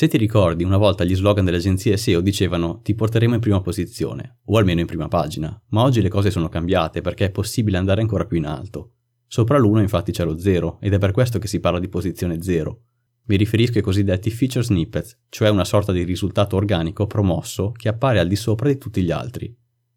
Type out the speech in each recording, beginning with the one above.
Se ti ricordi, una volta gli slogan delle agenzie SEO dicevano ti porteremo in prima posizione, o almeno in prima pagina, ma oggi le cose sono cambiate perché è possibile andare ancora più in alto. Sopra l'1 infatti c'è lo 0 ed è per questo che si parla di posizione 0. Mi riferisco ai cosiddetti feature snippets, cioè una sorta di risultato organico promosso che appare al di sopra di tutti gli altri.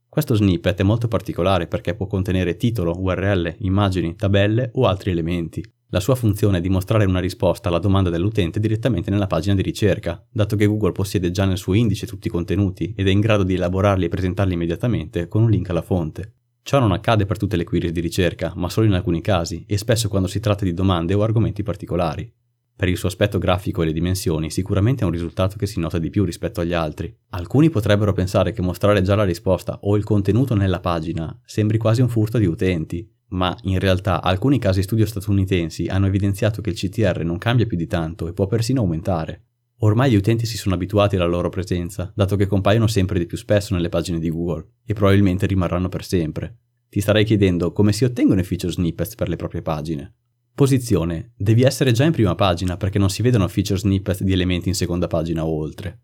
Questo snippet è molto particolare perché può contenere titolo, URL, immagini, tabelle o altri elementi. La sua funzione è di mostrare una risposta alla domanda dell'utente direttamente nella pagina di ricerca, dato che Google possiede già nel suo indice tutti i contenuti ed è in grado di elaborarli e presentarli immediatamente con un link alla fonte. Ciò non accade per tutte le query di ricerca, ma solo in alcuni casi e spesso quando si tratta di domande o argomenti particolari. Per il suo aspetto grafico e le dimensioni, sicuramente è un risultato che si nota di più rispetto agli altri. Alcuni potrebbero pensare che mostrare già la risposta o il contenuto nella pagina sembri quasi un furto di utenti, ma in realtà alcuni casi studio statunitensi hanno evidenziato che il CTR non cambia più di tanto e può persino aumentare. Ormai gli utenti si sono abituati alla loro presenza, dato che compaiono sempre di più spesso nelle pagine di Google, e probabilmente rimarranno per sempre. Ti starei chiedendo come si ottengono i feature snippets per le proprie pagine. Posizione. Devi essere già in prima pagina perché non si vedono feature snippet di elementi in seconda pagina o oltre.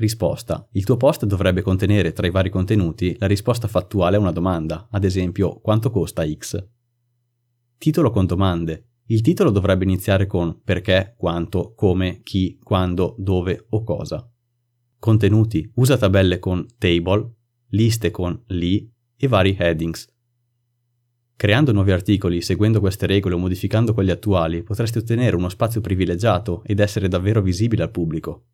Risposta. Il tuo post dovrebbe contenere tra i vari contenuti la risposta fattuale a una domanda, ad esempio quanto costa X. Titolo con domande. Il titolo dovrebbe iniziare con perché, quanto, come, chi, quando, dove o cosa. Contenuti. Usa tabelle con table, liste con li e vari headings. Creando nuovi articoli, seguendo queste regole o modificando quelli attuali, potresti ottenere uno spazio privilegiato ed essere davvero visibile al pubblico.